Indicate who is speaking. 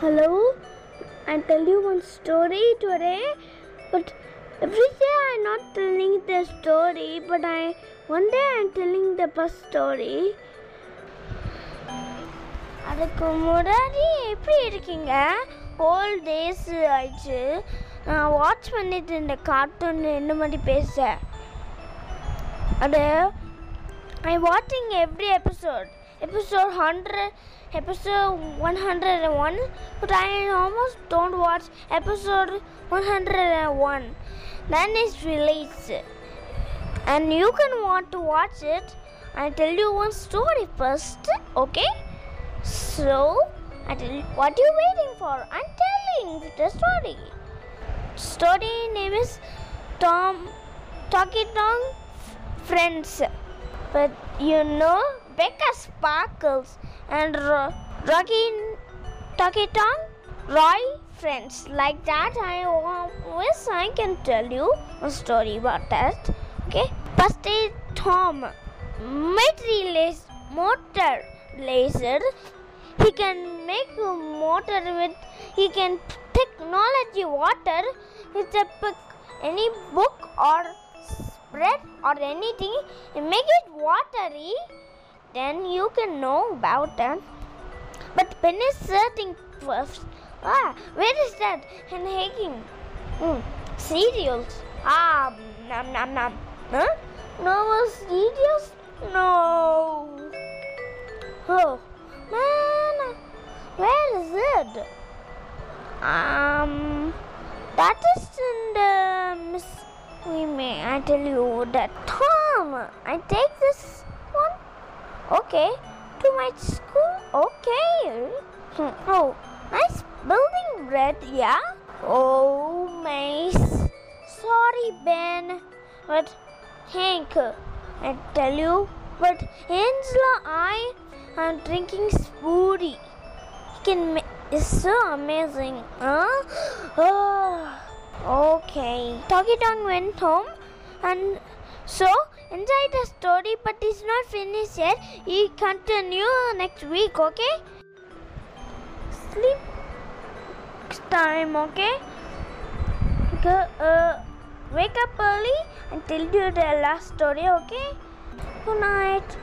Speaker 1: Hello, I tell you one story today, but every day I'm not telling the story, but I one day I'm telling the bus story. அதுக்கு முன்னாடி எப்படி இருக்கீங்க whole days ஆயிடுச்சு நான் watch பண்ணிட்டு இருந்த cartoon என்ன மாதிரி பேச அது ஐ வாட்சிங் every episode episode 100 episode 101 but i almost don't watch episode 101 then it's released. And you can want to watch it. I tell you one story first okay? So i tell you what you waiting for? I'm telling the story. Story name is tom Talking Tom friends. But you know becca sparkles and Ro- Rocky Tucky Roy friends. Like that, I wish I can tell you a story about that. Okay, first day Tom, lace, motor laser. He can make a motor with. He can technology water. It's a pick any book or spread or anything make it watery then you can know about that. But pen is searching first. Ah, where is that? And haking. Hmm. Cereals. Ah, nom nom nom. Huh? No more cereals? No. Oh, man. Where is it? Um, that is in the Miss. We may. I tell you that Tom. I take this. Okay. To my school? Okay. Hmm. Oh, nice building Red, yeah? Oh, nice. Sorry, Ben. But Hank, I tell you, but Angela, I am drinking smoothie. He can ma- it's so amazing. Huh? Oh, okay. Talkie Tongue went home and so enjoy the story, but it's not finished yet. We continue next week, okay? Sleep time, okay? Uh, wake up early and tell you the last story, okay? Good night.